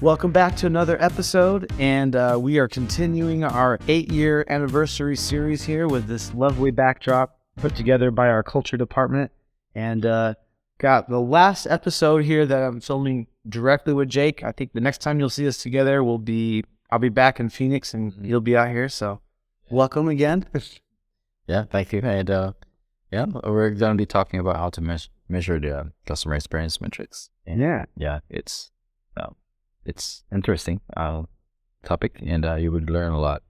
Welcome back to another episode, and uh, we are continuing our eight year anniversary series here with this lovely backdrop put together by our culture department. And uh, got the last episode here that I'm filming directly with Jake. I think the next time you'll see us together will be I'll be back in Phoenix and Mhm. you'll be out here. So welcome again. Yeah, thank you. And uh, yeah, we're going to be talking about how to meas- measure the uh, customer experience metrics. And yeah. yeah, it's it's interesting uh, topic, and uh, you would learn a lot.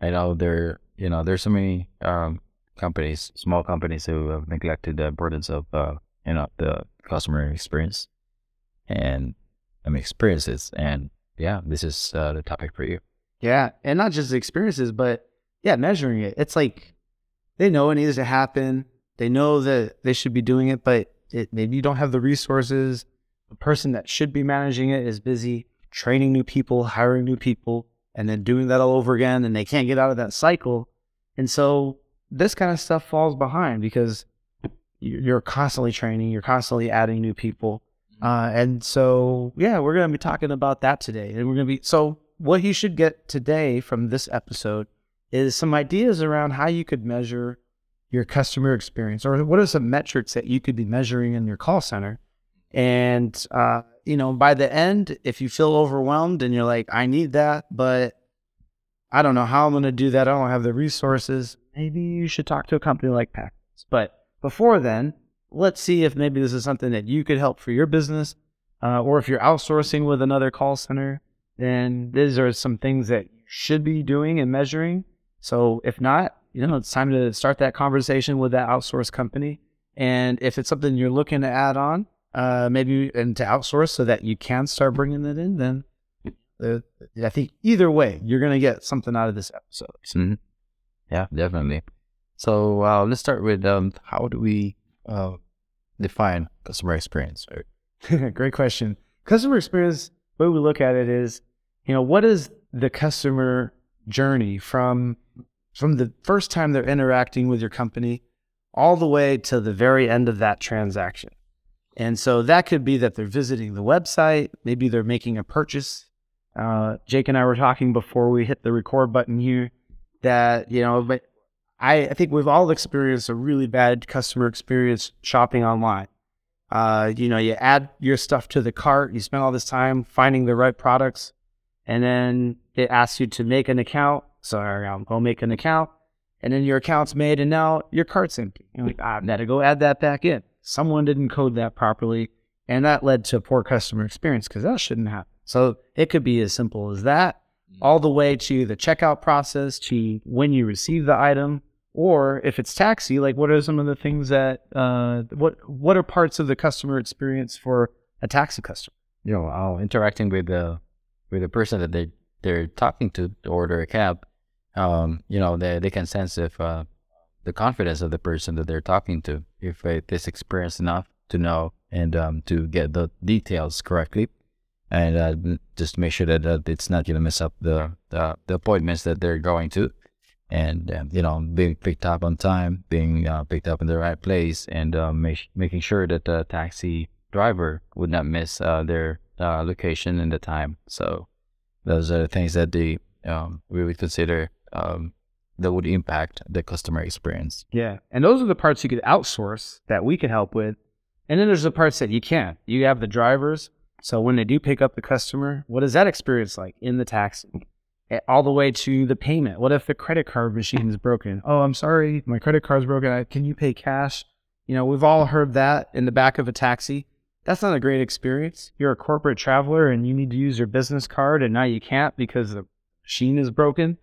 I know there, you know, there's so many um, companies, small companies who have neglected the importance of uh, you know the customer experience and I mean experiences. And yeah, this is uh, the topic for you. Yeah, and not just experiences, but yeah, measuring it. It's like they know it needs to happen. They know that they should be doing it, but it, maybe you don't have the resources. The person that should be managing it is busy training new people, hiring new people, and then doing that all over again, and they can't get out of that cycle. And so this kind of stuff falls behind because you- you're constantly training, you're constantly adding new people. Uh, and so, yeah, we're going to be talking about that today. And we're going to be, so what you should get today from this episode is some ideas around how you could measure your customer experience or what are some metrics that you could be measuring in your call center. And, uh, you know, by the end, if you feel overwhelmed and you're like, I need that, but I don't know how I'm going to do that. I don't have the resources. Maybe you should talk to a company like PackBiz. But before then, let's see if maybe this is something that you could help for your business. Uh, or if you're outsourcing with another call center, then these are some things that you should be doing and measuring. So if not, you know, it's time to start that conversation with that outsource company. And if it's something you're looking to add on, uh, maybe and to outsource so that you can start bringing it in, then uh, I think either way, you're going to get something out of this episode. Mhm. Yeah, definitely. So uh, let's start with um, how do we uh, define customer experience? Great question. Customer experience, the way we look at it is, you know, what is the customer journey from from the first time they're interacting with your company all the way to the very end of that transaction. And so that could be that they're visiting the website, maybe they're making a purchase. Uh, Jake and I were talking before we hit the record button here that, you know, but I, I think we've all experienced a really bad customer experience shopping online. Uh, you know, you add your stuff to the cart, you spend all this time finding the right products, and then it asks you to make an account. So I'll go make an account, and then your account's made, and now your cart's empty. You're like, "Ah, I've got to go add that back in. Someone didn't code that properly, and that led to poor customer experience because that shouldn't happen. So it could be as simple as that, all the way to the checkout process, to when you receive the item, or if it's taxi, like what are some of the things that uh, what what are parts of the customer experience for a taxi customer? You know, uh, interacting with the with the person that they they're talking to to order a cab. Um, you know, they they can sense if uh, the confidence of the person that they're talking to, if it is experienced enough to know and um, to get the details correctly, and uh, just make sure that uh, it's not gonna mess up the, the the appointments that they're going to, and um, you know, being picked up on time, being uh, picked up in the right place, and uh, make, making sure that the taxi driver would not miss uh, their uh, location and the time. So those are the things that they um, we would consider um, that would impact the customer experience. Yeah, and those are the parts you could outsource that we could help with, and then there's the parts that you can't. You have the drivers, so when they do pick up the customer, what is that experience like in the taxi? Eh, All the way to the payment. What if the credit card machine is broken? Oh, I'm sorry, my credit card's broken. Can you pay cash? You know, we've all heard that in the back of a taxi. That's not a great experience. You're a corporate traveler and you need to use your business card, and now you can't because the machine is broken.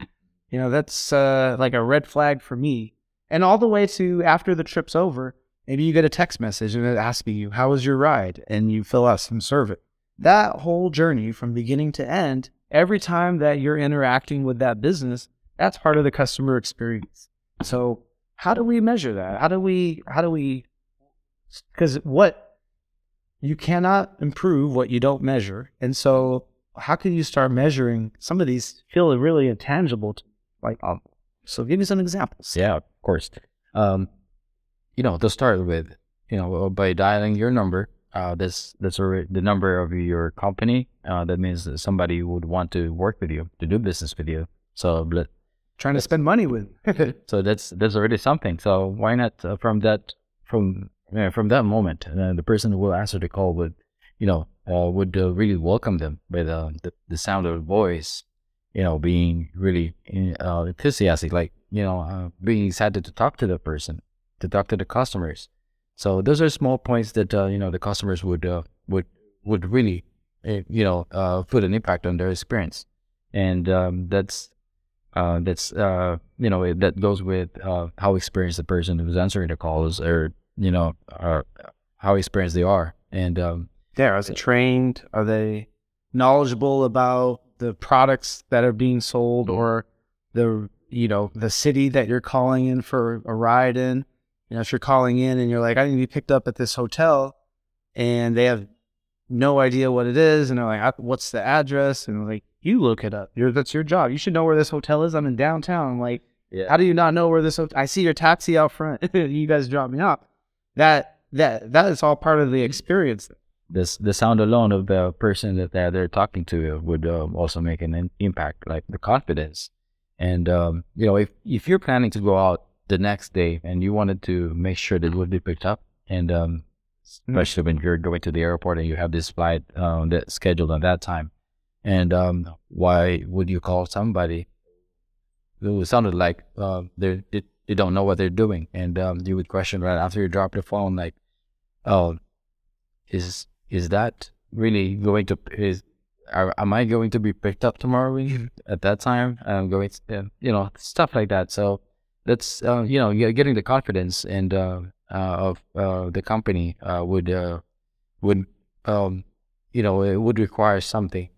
You know, that's uh, like a red flag for me. And all the way to after the trip's over, maybe you get a text message and it asking you, How was your ride? And you fill out some survey. That whole journey from beginning to end, every time that you're interacting with that business, that's part of the customer experience. So how do we measure that? How do we how do we because what you cannot improve what you don't measure. And so how can you start measuring some of these feel really intangible to, like um, so give me some examples. Yeah, of course. Um, you know, to start with, you know, by dialing your number, uh, that's that's already the number of your company. Uh, that means that somebody would want to work with you to do business with you. So let, Trying to spend money with. so that's that's already something. So why not uh, from that from yeah, from that moment, uh, the person who will answer the call would, you know, uh, would uh, really welcome them by uh, the the sound of the voice, you know, being really uh, enthusiastic, like you know, uh, being excited to talk to the person, to talk to the customers. So those are small points that uh, you know the customers would uh, would would really, uh, you know, uh, put an impact on their experience, and um, that's uh, that's uh, you know that goes with uh, how experienced the person who's answering the calls or you know or how experienced they are and um, Yeah, are they trained? Are they knowledgeable about the products that are being sold or the you know the city that you're calling in for a ride in? You know, if you're calling in and you're like, I need to be picked up at this hotel, and they have no idea what it is, and they're like, what's the address? And like, you look it up. You're, that's your job. You should know where this hotel is. I'm in downtown. I'm Like, yeah how do you not know where this? Hotel- I see your taxi out front. you guys drop me off. That that that is all part of the experience. This the sound alone of the person that they're, they're talking to would um, also make an in- impact, like the confidence. And um, you know, if if you're planning to go out the next day and you wanted to make sure that it would be picked up, and um, especially when you're going to the airport and you have this flight um, that's scheduled on that time, and um, why would you call somebody who sounded like uh, they they they don't know what they're doing, and um, you would question right after you drop the phone, like, oh, is is that really going to is are, am I going to be picked up tomorrow at that time? I'm going to, uh, you know, stuff like that. So that's, uh, you know, getting the confidence and, uh, uh, of, uh, the company, uh, would, uh, would, um, you know, it would require something,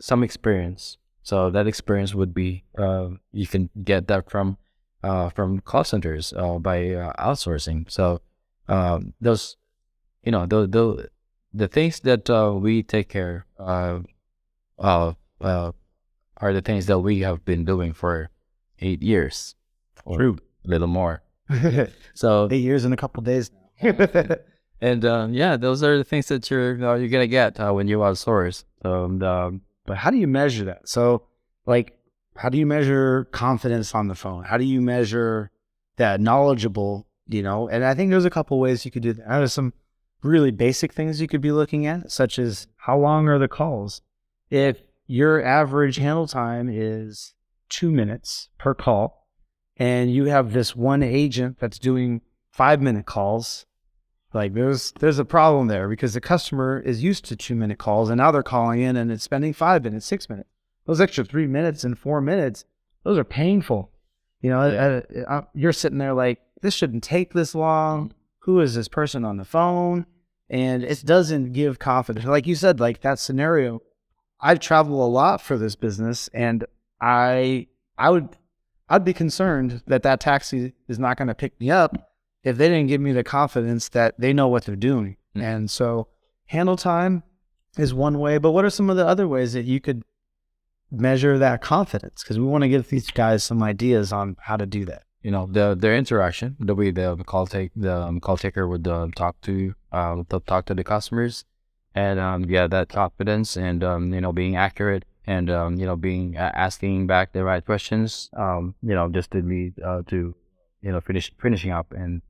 some experience. So that experience would be, uh, you can get that from, uh, from call centers, uh, by uh, outsourcing. So, um, those, you know, the, the, the things that uh, we take care uh, of uh, are the things that we have been doing for eight years, or True. a little more. So, Eight years in a couple days and um, yeah, those are the things that you're uh, you're gonna get uh, when you outsource. So, um, but how do you measure that? So, like, how do you measure confidence on the phone? How do you measure that knowledgeable? You know, and I think there's a couple ways you could do that. There's some really basic things you could be looking at, such as how long are the calls? If your average handle time is two minutes per call, and you have this one agent that's doing five minute calls, like there's there's a problem there because the customer is used to two minute calls and now they're calling in and it's spending five minutes, six minutes. Those extra three minutes and four minutes, those are painful. You know, uh, uh, you're sitting there like this shouldn't take this long. Who is this person on the phone? And it doesn't give confidence. Like you said, like that scenario, I've traveled a lot for this business, and I I would I'd be concerned that that taxi is not going to pick me up if they didn't give me the confidence that they know what they're doing. Mm. And so handle time is one way, but what are some of the other ways that you could measure that confidence? Because we want to give these guys some ideas on how to do that. You know, the their interaction, the way the call take the um, call taker would uh, talk to um, talk to the customers, and um, yeah, that confidence and um, you know being accurate and um, you know being uh, asking back the right questions, um, you know, just to lead uh, to you know finish finishing up and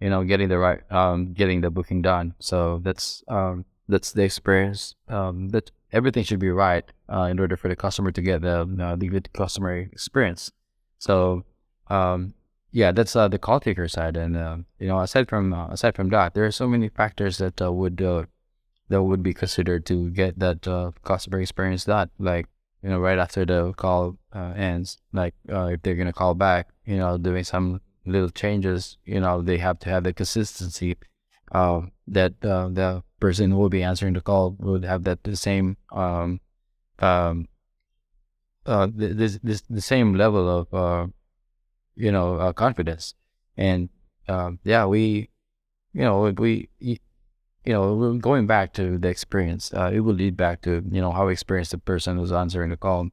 you know getting the right um, getting the booking done. So that's um, that's the experience. Um, that everything should be right uh, in order for the customer to get the uh, the good customer experience. So um, yeah, that's uh, the call taker side, and uh, you know, aside from uh, aside from that, there are so many factors that uh, would uh, that would be considered to get that uh, customer experience that, Like you know, right after the call ends, like if they're gonna call back, you know, doing some little changes, you know, they have to have the consistency that the person who will be answering the call would have that the same um, um, uh, this, this the same level of you know uh, confidence. And um, yeah we you know we you know going back to the experience uh, it will lead back to you know how experienced the person who's answering the call.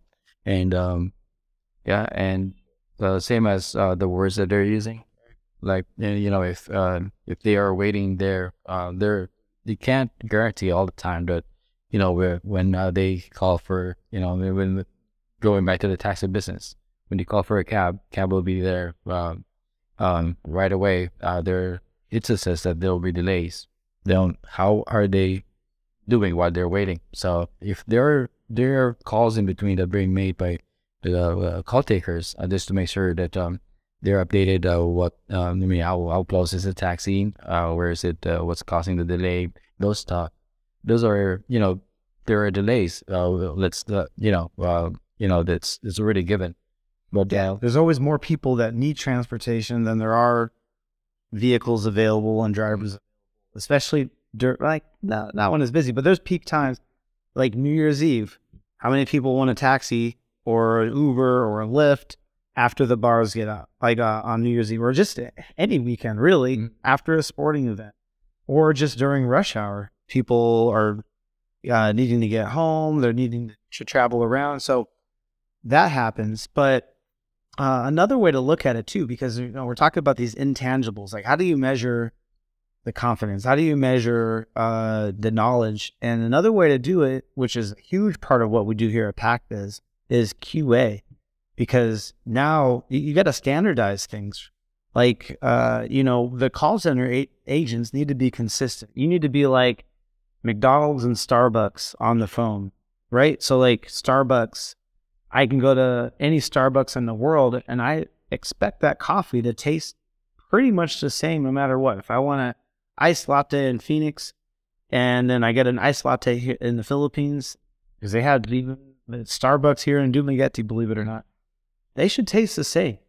And um, yeah and uh, same as uh, the words that they're using. Like you know if uh, if they are waiting there uh, they're you can't guarantee all the time that you know when uh, they call for you know when going back to the taxi business when you call for a cab, cab will be there um, um, right away. Uh, there it says that there will be delays. Then how are they doing while they're waiting? So if there are there are calls in between that being made by the uh, call takers, uh, just to make sure that um, they're updated. Uh, what um, I mean, how how close is the taxi? Uh, where is it? Uh, what's causing the delay? Those stuff. Those are you know there are delays. Uh, let's you know you know that's it's already given. But uh, There's always more people that need transportation than there are vehicles available and drivers, especially dirt. like not, not when it's busy, but there's peak times like New Year's Eve. How many people want a taxi or an Uber or a Lyft after the bars get up, like uh, on New Year's Eve or just any weekend, really, Mhm. after a sporting event or just during rush hour? People are uh, needing to get home, they're needing to travel around. So that happens. But uh, another way to look at it too, because you know we're talking about these intangibles. Like, how do you measure the confidence? How do you measure uh, the knowledge? And another way to do it, which is a huge part of what we do here at PackBiz, is QA, because now you, you got to standardize things. Like, uh, you know, the call center a- agents need to be consistent. You need to be like McDonald's and Starbucks on the phone, right? So, like Starbucks, I can go to any Starbucks in the world and I expect that coffee to taste pretty much the same no matter what. If I want an iced latte in Phoenix and then I get an iced latte in the Philippines, because they have even Starbucks here in Dumaguete, believe it or not, they should taste the same.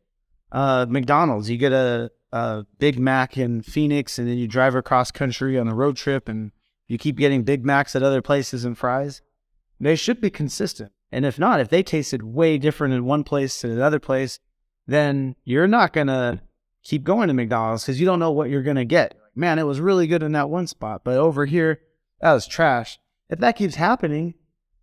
Uh, McDonald's, you get a, a Big Mac in Phoenix and then you drive across country on a road trip and you keep getting Big Macs at other places and fries. They should be consistent. And if not, if they tasted way different in one place to another place, then you're not going to keep going to McDonald's because you don't know what you're going to get. Man, it was really good in that one spot, but over here, that was trash. If that keeps happening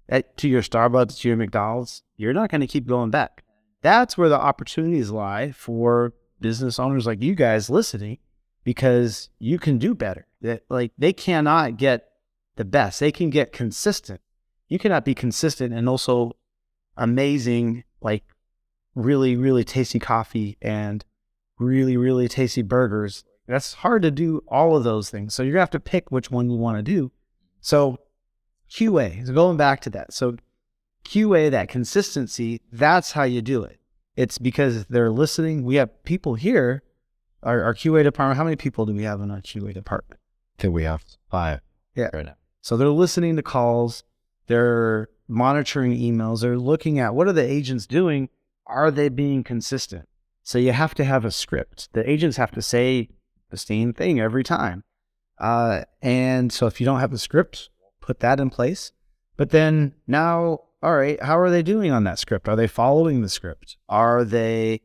at, to your Starbucks, to your McDonald's, you're not going to keep going back. That's where the opportunities lie for business owners like you guys listening because you can do better. That like they cannot get the best. They can get consistent. You cannot be consistent and also amazing, like really, really tasty coffee and really, really tasty burgers. That's hard to do all of those things. So you're gonna have to pick which one you want to do. So QA, so going back to that. So QA, that consistency, that's how you do it. It's because they're listening. We have people here, our, our QA department. How many people do we have in our QA department? I think we have five. Yeah. Right now. So they're listening to calls, they're monitoring emails, they're looking at what are the agents doing? Are they being consistent? So you have to have a script. The agents have to say the same thing every time. Uh, and so if you don't have a script, put that in place. But then now, all right, how are they doing on that script? Are they following the script? Are they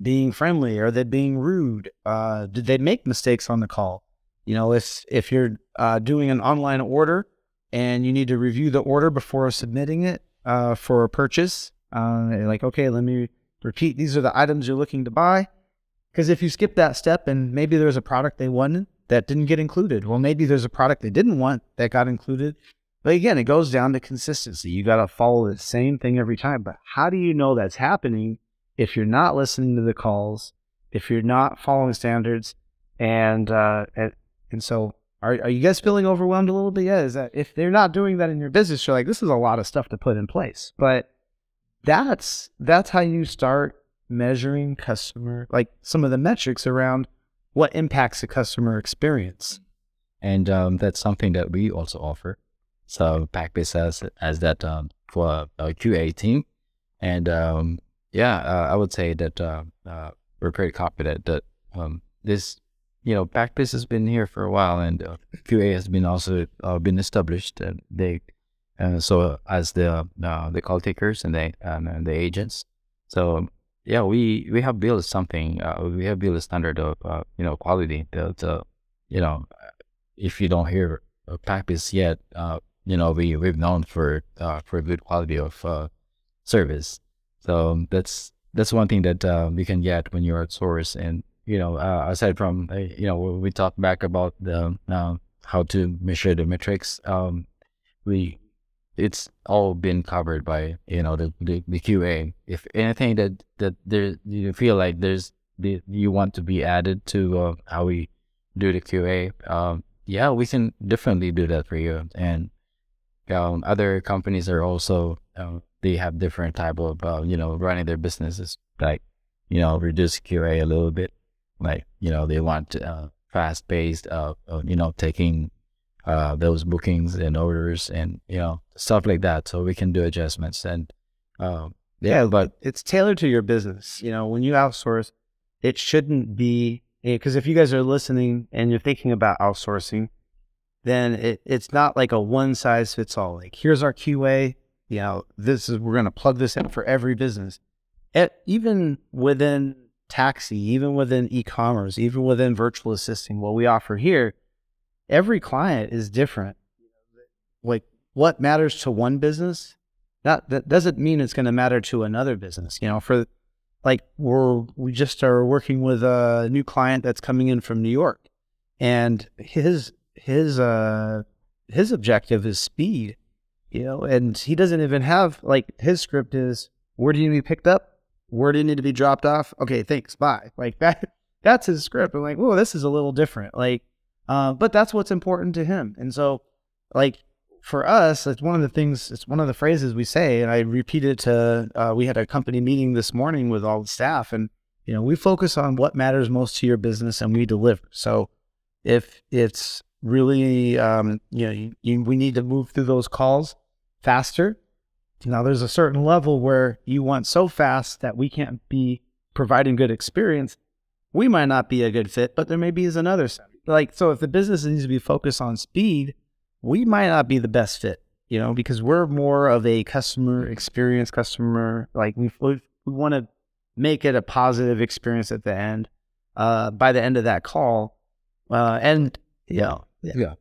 being friendly? Are they being rude? Uh, did they make mistakes on the call? You know, if if you're uh, doing an online order and you need to review the order before submitting it uh, for a purchase, uh, like okay, let me repeat. These are the items you're looking to buy. Because if you skip that step and maybe there's a product they wanted that didn't get included, well, maybe there's a product they didn't want that got included. But again, it goes down to consistency. You got to follow the same thing every time. But how do you know that's happening if you're not listening to the calls, if you're not following standards, and uh, and, and so are are you guys feeling overwhelmed a little bit? Yeah, is that if they're not doing that in your business, you're like, this is a lot of stuff to put in place. But that's that's how you start measuring customer like some of the metrics around what impacts the customer experience. and um, that's something that we also offer. So PackBiz has as that um, for a QA team, and um, yeah, uh, I would say that uh, uh, we're pretty confident that um, this, you know, PackBiz has been here for a while, and uh, QA has been also uh, been established, and they, so as the uh, the call takers and the and the agents, so yeah, we we have built something. Uh, we have built a standard of uh, you know quality. The you know if you don't hear PackBiz yet, you know we we've known for for good quality of service. So that's that's one thing that we can get when you're at source. And you know, uh, aside from uh, you know we talked back about the uh, how to measure the metrics. Um, we it's all been covered by you know the, the, the QA. If anything that that there you feel like there's the, you want to be added to uh, how we do the QA, um, yeah, we can definitely do that for you. And um, other companies are also um, they have different type of uh, you know running their businesses like you know reduce QA a little bit, like you know they want uh, fast paced, uh, uh, you know taking uh, those bookings and orders and you know stuff like that, so we can do adjustments and um, yeah, but it's tailored to your business. You know, when you outsource, it shouldn't be because if you guys are listening and you're thinking about outsourcing, then it, it's not like a one size fits all. Like here's our QA, you know, this is we're gonna plug this in for every business. Even within taxi, even within e-commerce, even within virtual assisting, what we offer here, every client is different. Like what matters to one business, that that doesn't mean it's going to matter to another business. You know, for like we're we just are working with a new client that's coming in from New York, and his his uh his objective is speed, you know, and he doesn't even have like his script is where do you need to be picked up, where do you need to be dropped off. Okay, thanks, bye. Like that that's his script. I'm like, oh, this is a little different. Like, uh, but that's what's important to him, and so like for us, it's one of the things, it's one of the phrases we say, and I repeated to, uh, we had a company meeting this morning with all the staff, and, you know, we focus on what matters most to your business and we deliver. So if it's really, um, you know, you, you, we need to move through those calls faster. Now, there's a certain level where you want so fast that we can't be providing good experience. We might not be a good fit, but there maybe is another. Like, so if the business needs to be focused on speed, we might not be the best fit, you know, because we're more of a customer experience customer. Like we we, we want to make it a positive experience at the end. Uh, by the end of that call, uh, and yeah,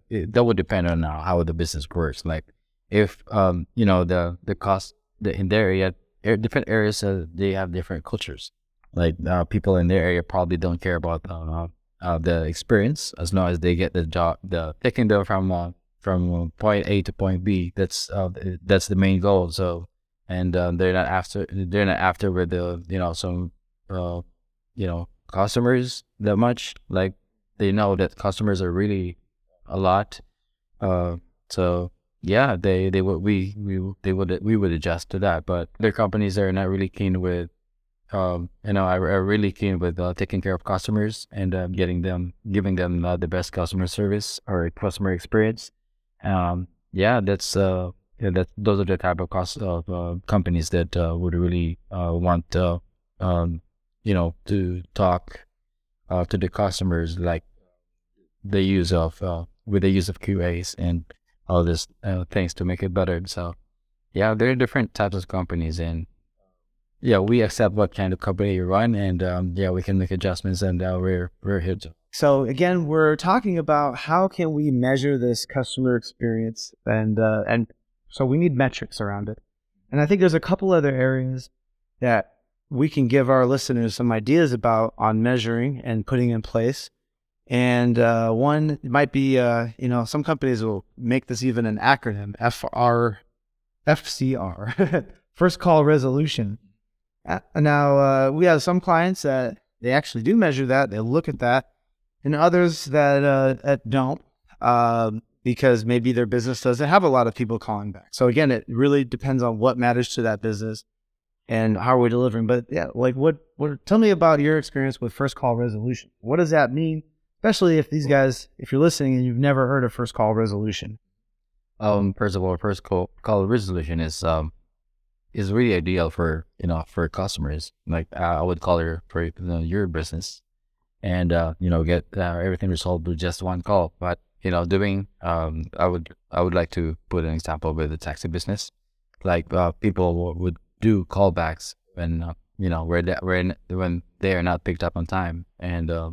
yeah, that would depend on how the business works. Like if um, you know, the the cost the, in their area, different areas uh, they have different cultures. Like uh, people in their area probably don't care about uh, uh, the experience as long as they get the job, the taking them from uh, from point A to point B. That's uh, that's the main goal. So, and they're not after they're not after with the you know some you know customers that much. Like they know that customers are really a lot. So yeah, they they would we we they would we would adjust to that. But their companies are not really keen with. Um, you know, are, are really keen with uh, taking care of customers and uh, getting them, giving them uh, the best customer service or customer experience um, yeah, that's uh, yeah, that those are the type of cost of uh, companies that uh, would really uh, want uh, um, you know to talk uh, to the customers like the use of uh, with the use of QAs and all these uh, things to make it better. So yeah, there are different types of companies and yeah, we accept what kind of company you run and um, yeah, we can make adjustments and uh, we're we're here to so again, we're talking about how can we measure this customer experience, and uh, and so we need metrics around it. And I think there's a couple other areas that we can give our listeners some ideas about on measuring and putting in place. And uh, one might be, uh, you know, some companies will make this even an acronym: FR, FCR, first call resolution. Uh, now uh, we have some clients that they actually do measure that. They look at that and others that uh, that don't um, because maybe their business doesn't have a lot of people calling back. So again, it really depends on what matters to that business and how are we delivering. But yeah, like what what tell me about your experience with first call resolution. What does that mean? Especially if these guys, if you're listening and you've never heard of first call resolution. Um, first of all, first call call resolution is um is really ideal for you know for customers. Like I would call it for you know, your business and uh, you know get uh, everything resolved with just one call. But you know, doing um, I would I would like to put an example with the taxi business. Like uh, people would do callbacks when uh, you know where they, when when they are not picked up on time, and uh,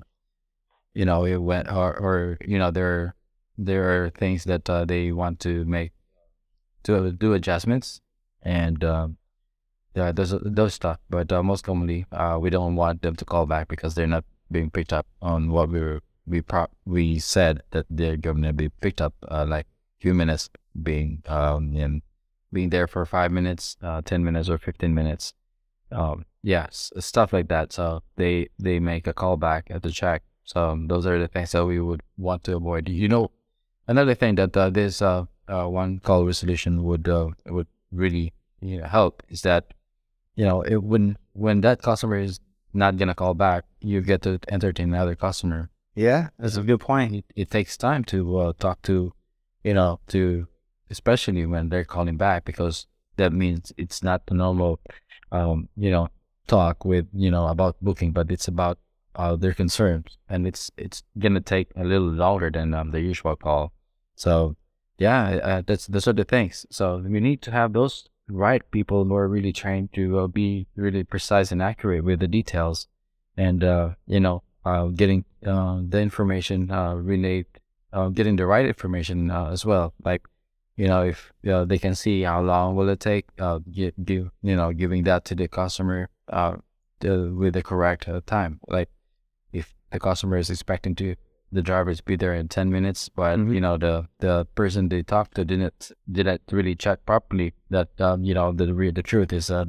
you know it went or or you know there there are things that uh, they want to make to do adjustments and. Um, yeah, those those stuff, but most commonly, we don't want them to call back because they're not being picked up on what we we pro- we said that they're going to be picked up uh, like minutes being um in being there for five minutes, uh, ten minutes, or fifteen minutes. Um, yes, stuff like that. So they they make a call back at the check. So um, those are the things that we would want to avoid. You know, another thing that uh, this uh, uh, one call resolution would uh, would really you know, help is that you know it, when when that customer is not gonna call back, you get to entertain another customer. Yeah, that's a good point. It, it takes time to uh, talk to, you know, to especially when they're calling back because that means it's not the normal, um, you know, talk with you know about booking, but it's about uh, their concerns, and it's it's gonna take a little longer than um, the usual call. So yeah, uh, that's those are the things. So we need to have those right people who are really trained to uh, be really precise and accurate with the details, and uh, you know, uh, getting uh, the information relayed, getting the right information as well. Like, you know, if they can see how long will it take, give, give you know, giving that to the customer the, with the correct uh, time. Like, the customer is expecting to the driver to be there in 10 minutes but Mhm. you know the the person they talked to didn't didn't really check properly that um, you know the the truth is uh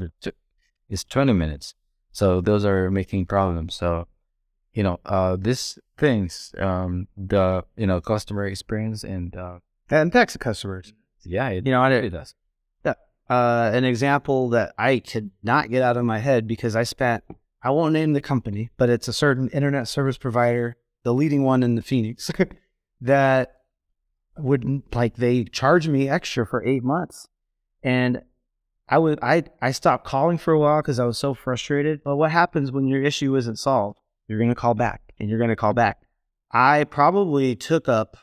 is 20 minutes so those are making problems so you know uh these things um the you know customer experience and uh impacts the customers. yeah it, You know, I it did, does uh, an example that I could not get out of my head because I spent, I won't name the company, but it's a certain internet service provider, the leading one in the Phoenix, that wouldn't like they charged me extra for eight months, and I would I I stopped calling for a while because I was so frustrated. But what happens when your issue isn't solved? You're gonna call back, and you're gonna call back. I probably took up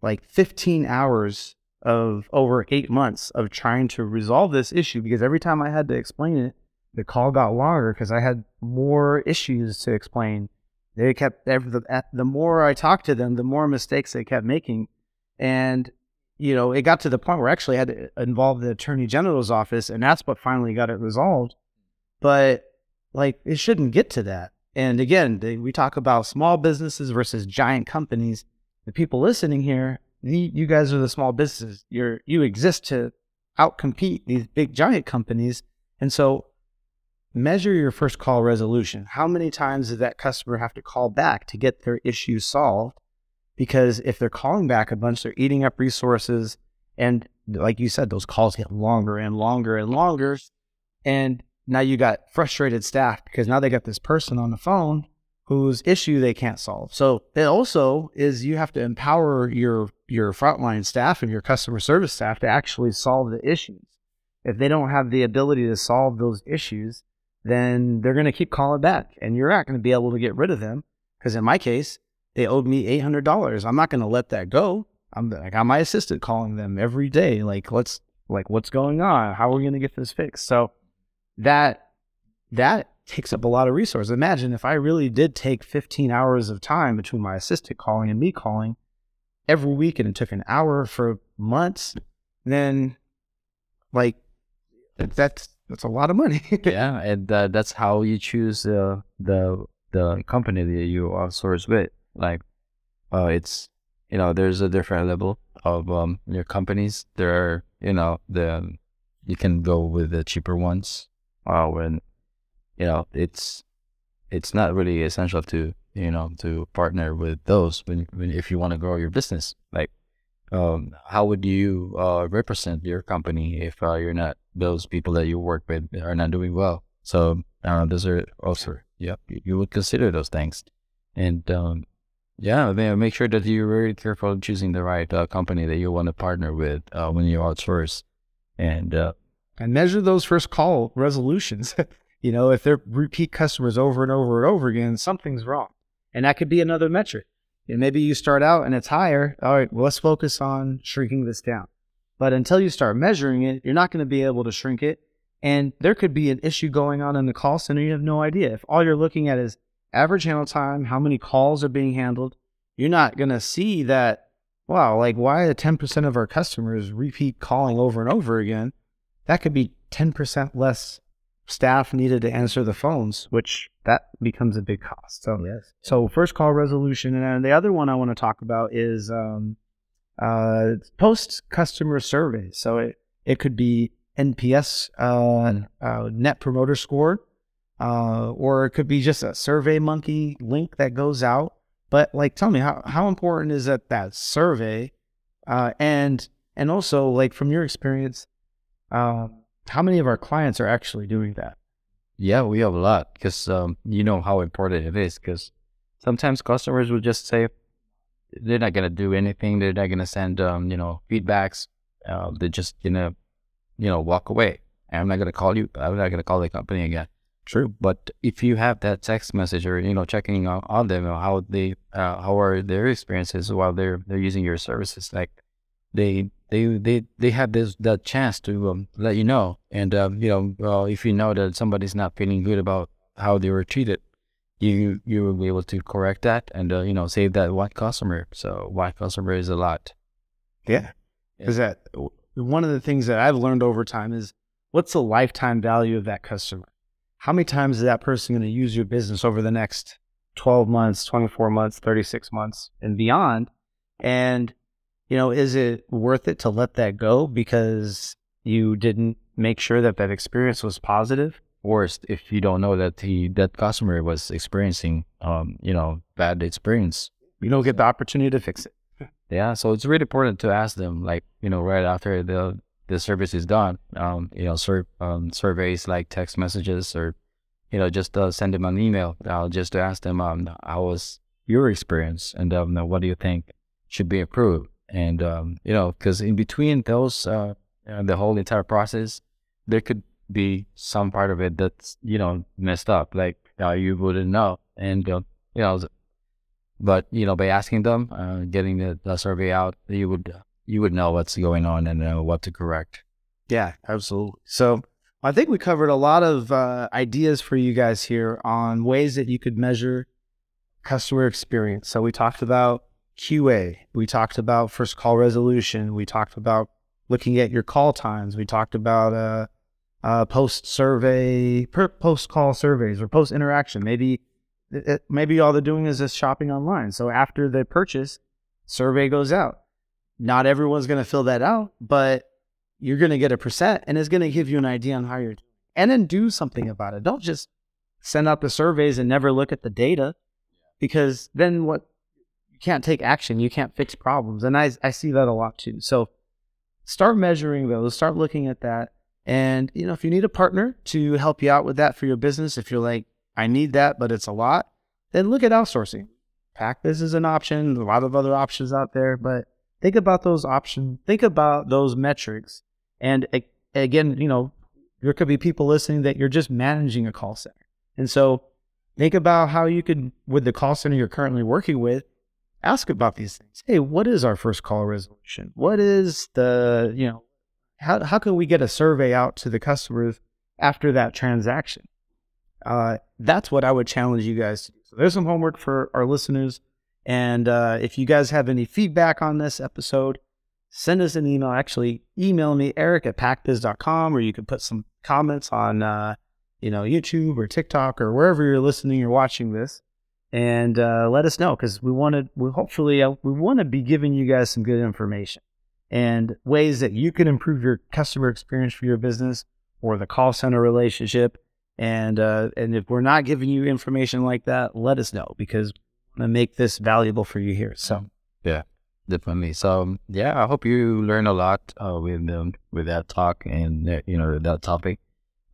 like 15 hours of over eight months of trying to resolve this issue because every time I had to explain it, the call got longer because I had more issues to explain. They kept the, eh, the more I talked to them, the more mistakes they kept making, and you know it got to the point where I actually had to eh, involve the attorney general's office, and that's what finally got it resolved. But like it shouldn't get to that. And again, they, we talk about small businesses versus giant companies. The people listening here, you, you guys are the small businesses. You're you exist to outcompete these big giant companies, and so measure your first call resolution. How many times does that customer have to call back to get their issue solved? Because if they're calling back a bunch, they're eating up resources. And like you said, those calls get longer and longer and longer. And now you got frustrated staff because now they got this person on the phone whose issue they can't solve. So it also is you have to empower your your frontline staff and your customer service staff to actually solve the issues. If they don't have the ability to solve those issues, then they're going to keep calling back and you're not going to be able to get rid of them because in my case, they owed me $800. I'm not going to let that go. I'm I got my assistant calling them every day like let's like what's going on? How are we going to get this fixed? So that that takes up a lot of resources. Imagine if I really did take 15 hours of time between my assistant calling and me calling every week and it took an hour for months, then like that's that's a lot of money. yeah and uh, that's how you choose uh, the the company that you outsource with like uh it's you know there's a different level of um your companies there are you know the you can go with the cheaper ones uh when you know it's it's not really essential to you know to partner with those when, when if you want to grow your business like um how would you uh represent your company if uh, you're not those people that you work with are not doing well so uh, those are also yeah you, would consider those things and um yeah make sure that you're very careful in choosing the right uh, company that you want to partner with uh, when you outsource and uh and measure those first call resolutions. you know, if they're repeat customers over and over and over again, something's wrong. And that could be another metric. And maybe you start out and it's higher. All right, well, let's focus on shrinking this down. But until you start measuring it, you're not going to be able to shrink it. And there could be an issue going on in the call center. You have no idea. If all you're looking at is average handle time, how many calls are being handled, you're not going to see that, wow, like why are 10% of our customers repeat calling over and over again? That could be 10% less staff needed to answer the phones, which that becomes a big cost. So Yes. so first call resolution, and then the other one I want to talk about is um, uh, post customer surveys. So it it could be NPS, uh, uh, Net Promoter Score, uh, or it could be just a Survey Monkey link that goes out. But like, tell me how how important is that that survey, uh, and and also like from your experience, um, how many of our clients are actually doing that? Yeah, we have a lot because um, you know how important it is. Because sometimes customers will just say they're not gonna do anything. They're not gonna send um, you know feedbacks. Uh, they're just gonna you know walk away. I'm not gonna call you. I'm not gonna call the company again. True, but if you have that text message or you know checking on, on them how they uh, how are their experiences while they're they're using your services, like they they they they have this that chance to um, let you know and um, you know well if you know that somebody's not feeling good about how they were treated you you will be able to correct that and uh, you know save that one customer so one customer is a lot Yeah. Is that one of the things that I've learned over time is what's the lifetime value of that customer? How many times is that person going to use your business over the next 12 months, 24 months, 36 months and beyond? And, you know, is it worth it to let that go because you didn't make sure that that experience was positive? worst if you don't know that he that customer was experiencing um you know bad experience You don't get the opportunity to fix it. Yeah, so it's really important to ask them, like you know, right after the the service is done, um, you know, sur- um, surveys like text messages or, you know, just uh, send them an email, uh, just to ask them, um, how was your experience and um, what do you think should be improved, and um, you know, because in between those, uh, uh, the whole entire process, there could be some part of it that's you know messed up, like uh, you wouldn't know, and uh, you know, but you know by asking them uh, getting the, the survey out you would you would know what's going on and uh, what to correct Yeah, absolutely. So I think we covered a lot of uh, ideas for you guys here on ways that you could measure customer experience. So we talked about QA, we talked about first call resolution, we talked about looking at your call times, we talked about uh, uh, post survey, post call surveys, or post interaction. Maybe it, maybe all they're doing is just shopping online. So after the purchase, survey goes out. Not everyone's going to fill that out, but you're going to get a percent and it's going to give you an idea on how you're doing. And then do something about it. Don't just send out the surveys and never look at the data because then what you can't take action, you can't fix problems. And I I see that a lot too. So start measuring those, start looking at that. And you know, if you need a partner to help you out with that for your business, if you're like, I need that, but it's a lot, then look at outsourcing. PackBiz is an option, a lot of other options out there, but think about those options, think about those metrics. And again, you know, there could be people listening that you're just managing a call center. And so think about how you could, with the call center you're currently working with, ask about these things. Hey, what is our first call resolution? What is the, you know, how, how can we get a survey out to the customers after that transaction? Uh, that's what I would challenge you guys to do. So there's some homework for our listeners. And uh, if you guys have any feedback on this episode, send us an email. Actually, email me, eric at packbiz.com, or you can put some comments on, uh, you know, YouTube or TikTok or wherever you're listening or watching this. And uh, let us know because we want to, we hopefully, uh, we want to be giving you guys some good information and ways that you can improve your customer experience for your business or the call center relationship. And uh, and if we're not giving you information like that, let us know because we want to make this valuable for you here. So yeah, definitely so um, yeah i hope you learn a lot uh, with um, with that talk and uh, you know that topic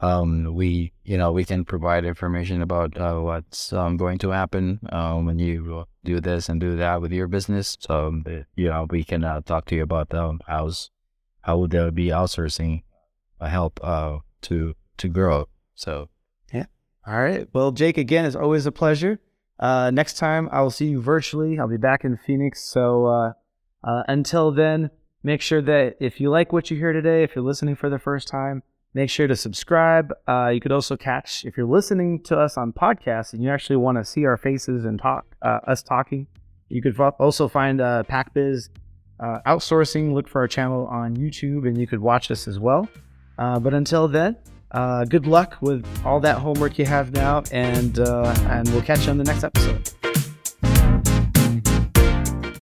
um we you know we can provide information about uh, what's um, going to happen um, when you do this and do that with your business so um, uh, you know we can uh, talk to you about um, how's how would there be outsourcing uh, help uh to to grow so yeah, All right. Well, Jake, again, it's always a pleasure. Uh, next time, I will see you virtually. I'll be back in Phoenix. So uh, until then, make sure that if you like what you hear today, if you're listening for the first time, make sure to subscribe. Uh, you could also catch, if you're listening to us on podcasts and you actually want to see our faces and talk, uh, us talking, you could also find uh, PackBiz uh, Outsourcing. Look for our channel on YouTube and you could watch us as well. Uh, but until then, uh, good luck with all that homework you have now, and uh, and we'll catch you on the next episode.